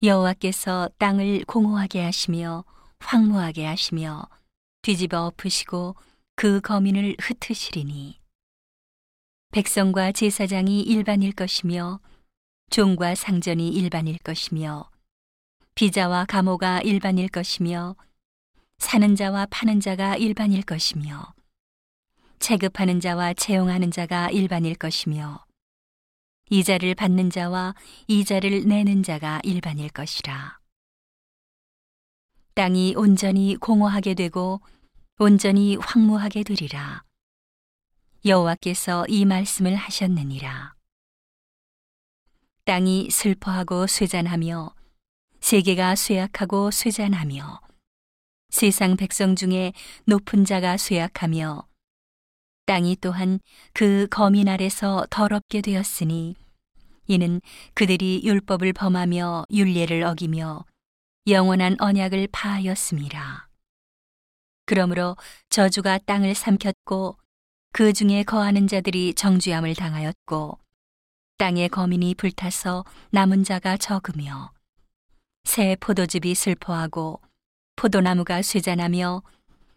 여호와께서 땅을 공허하게 하시며 황무하게 하시며 뒤집어 엎으시고 그 거민을 흩으시리니. 백성과 제사장이 일반일 것이며 종과 상전이 일반일 것이며 비자와 가모가 일반일 것이며 사는 자와 파는 자가 일반일 것이며 체급하는 자와 채용하는 자가 일반일 것이며 이자를 받는 자와 이자를 내는 자가 일반일 것이라. 땅이 온전히 공허하게 되고 온전히 황무하게 되리라. 여호와께서 이 말씀을 하셨느니라. 땅이 슬퍼하고 쇠잔하며 세계가 쇠약하고 쇠잔하며 세상 백성 중에 높은 자가 쇠약하며 땅이 또한 그 거민 아래서 더럽게 되었으니 이는 그들이 율법을 범하며 율례를 어기며 영원한 언약을 파하였음이라. 그러므로 저주가 땅을 삼켰고 그 중에 거하는 자들이 정죄함을 당하였고 땅의 거민이 불타서 남은 자가 적으며 새 포도즙이 슬퍼하고 포도나무가 쇠잔하며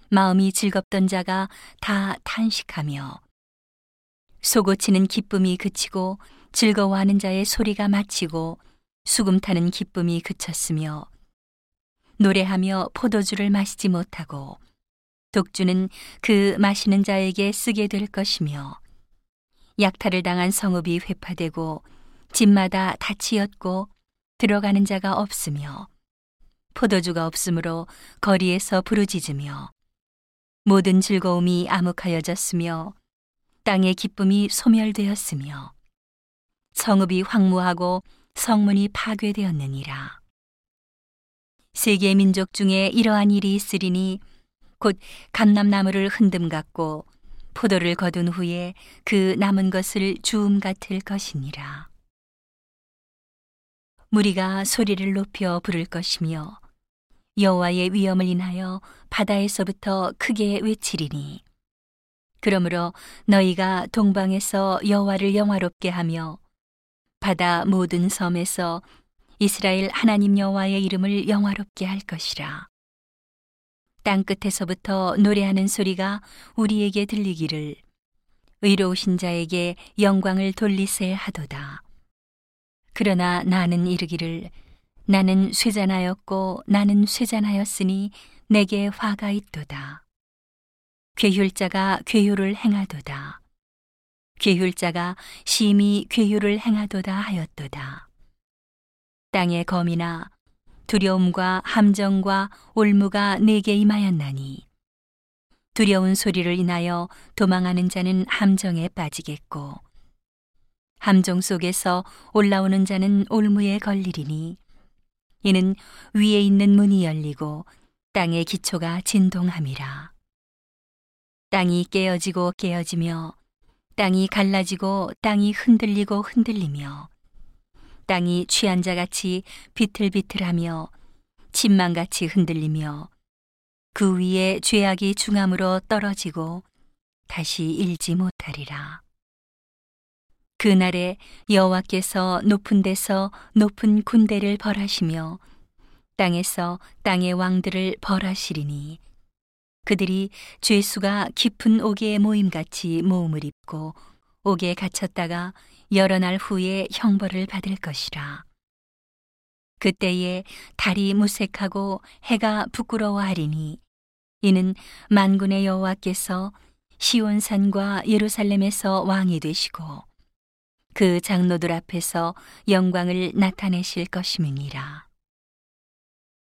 마음이 즐겁던 자가 다 탄식하며 소고치는 기쁨이 그치고 즐거워하는 자의 소리가 마치고 수금 타는 기쁨이 그쳤으며 노래하며 포도주를 마시지 못하고 독주는 그 마시는 자에게 쓰게 될 것이며 약탈을 당한 성읍이 회파되고 집마다 닫히었고 들어가는 자가 없으며 포도주가 없으므로 거리에서 부르짖으며 모든 즐거움이 암흑하여졌으며 땅의 기쁨이 소멸되었으며 성읍이 황무하고 성문이 파괴되었느니라. 세계 민족 중에 이러한 일이 있으리니 곧 감람나무를 흔듦 같고 포도를 거둔 후에 그 남은 것을 주움 같을 것이니라. 무리가 소리를 높여 부를 것이며 여호와의 위엄을 인하여 바다에서부터 크게 외치리니 그러므로 너희가 동방에서 여호와를 영화롭게 하며 바다 모든 섬에서 이스라엘 하나님 여호와의 이름을 영화롭게 할 것이라. 땅 끝에서부터 노래하는 소리가 우리에게 들리기를 의로우신 자에게 영광을 돌리세 하도다. 그러나 나는 이르기를 나는 쇠잔하였고 나는 쇠잔하였으니 내게 화가 있도다. 괴휼자가 괴휼을 행하도다. 괴휼자가 심히 괴휼을 행하도다 하였도다. 땅의 검이나 두려움과 함정과 올무가 내게 임하였나니 두려운 소리를 인하여 도망하는 자는 함정에 빠지겠고 함정 속에서 올라오는 자는 올무에 걸리리니 이는 위에 있는 문이 열리고 땅의 기초가 진동함이라 땅이 깨어지고 깨어지며 땅이 갈라지고 땅이 흔들리고 흔들리며 땅이 취한 자 같이 비틀비틀하며 침망같이 흔들리며 그 위에 죄악이 중함으로 떨어지고 다시 일지 못하리라. 그날에 여호와께서 높은 데서 높은 군대를 벌하시며 땅에서 땅의 왕들을 벌하시리니 그들이 죄수가 깊은 옥에 모임같이 모음을 입고 옥에 갇혔다가 여러 날 후에 형벌을 받을 것이라. 그때에 달이 무색하고 해가 부끄러워하리니 이는 만군의 여호와께서 시온산과 예루살렘에서 왕이 되시고 그 장로들 앞에서 영광을 나타내실 것임이니라.